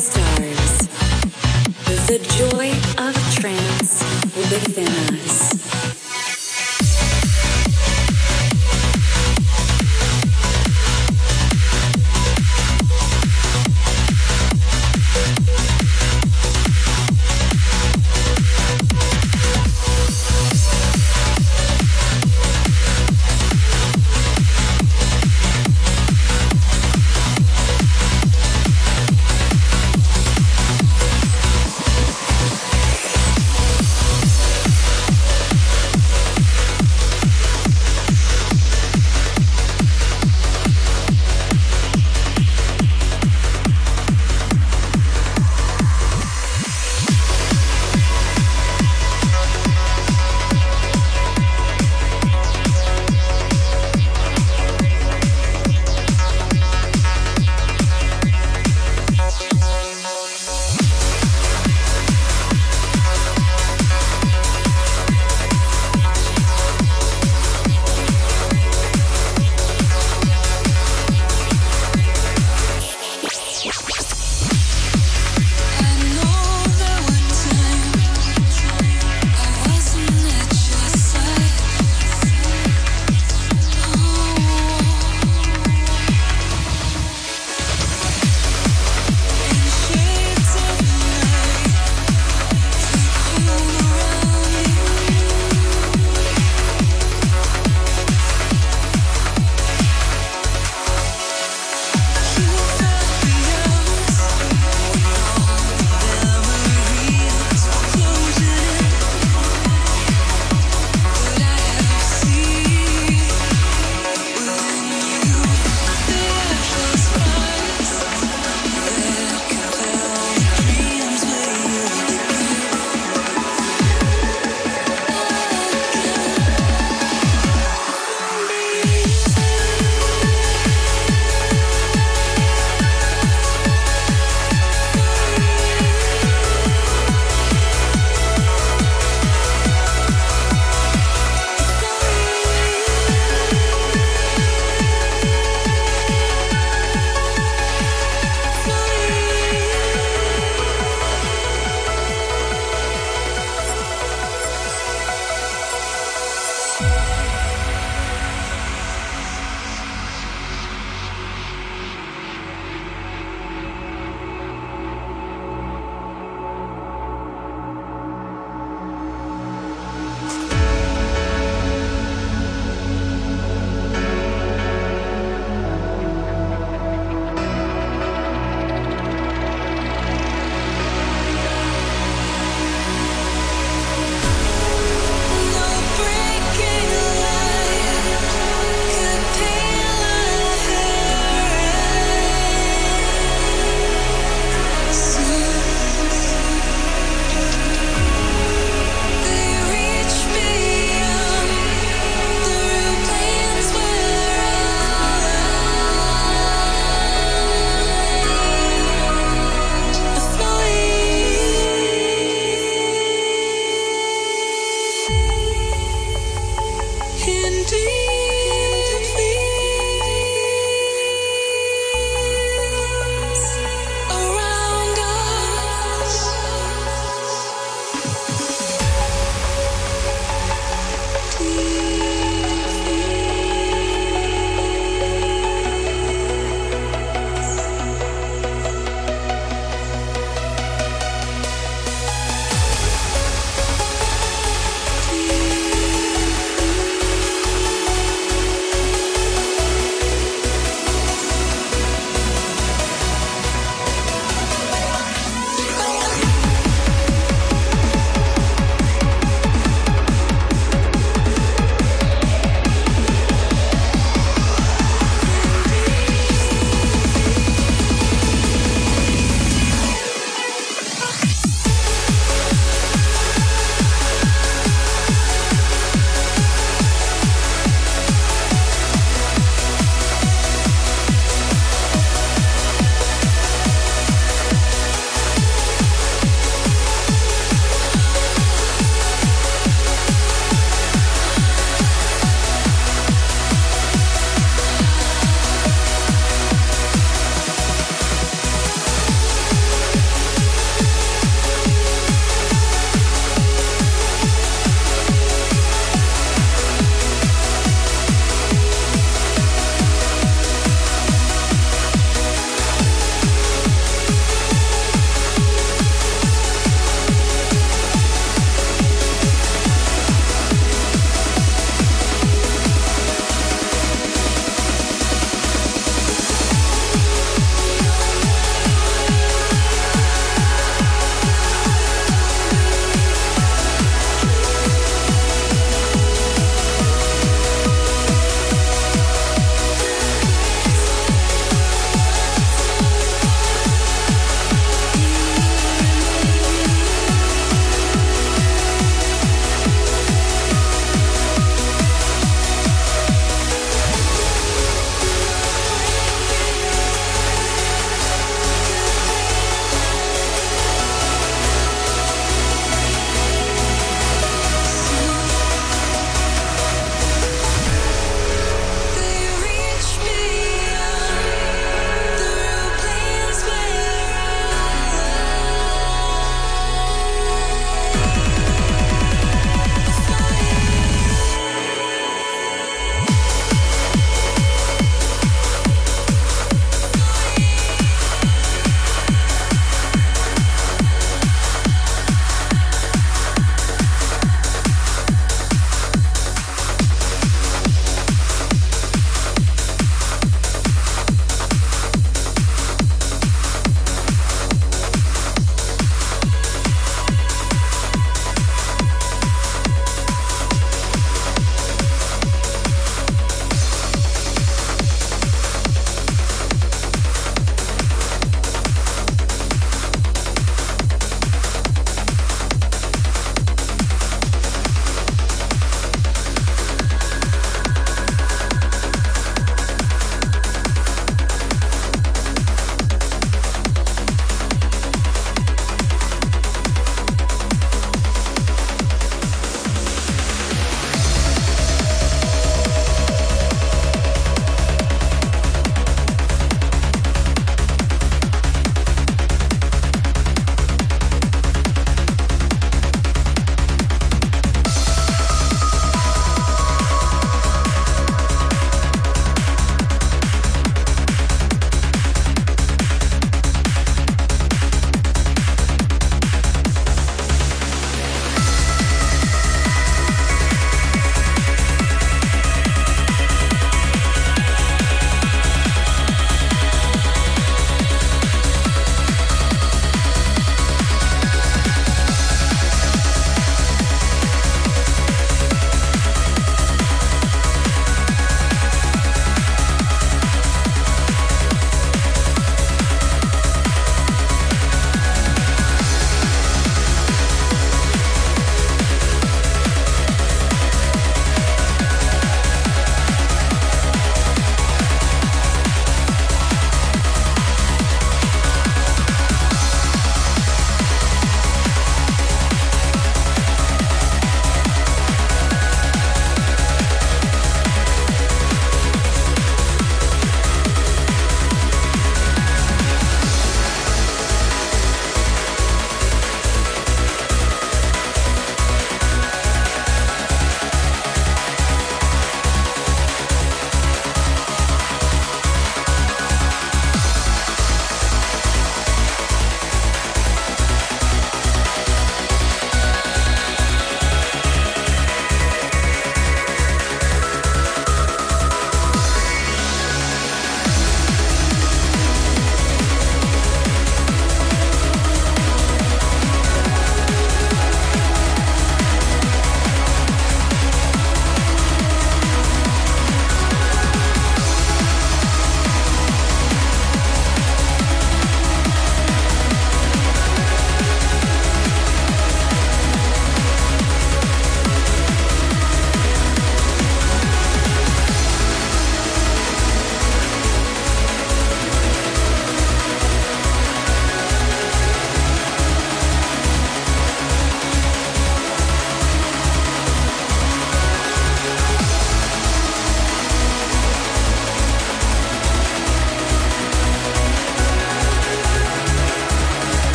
stars. The joy of trance within us.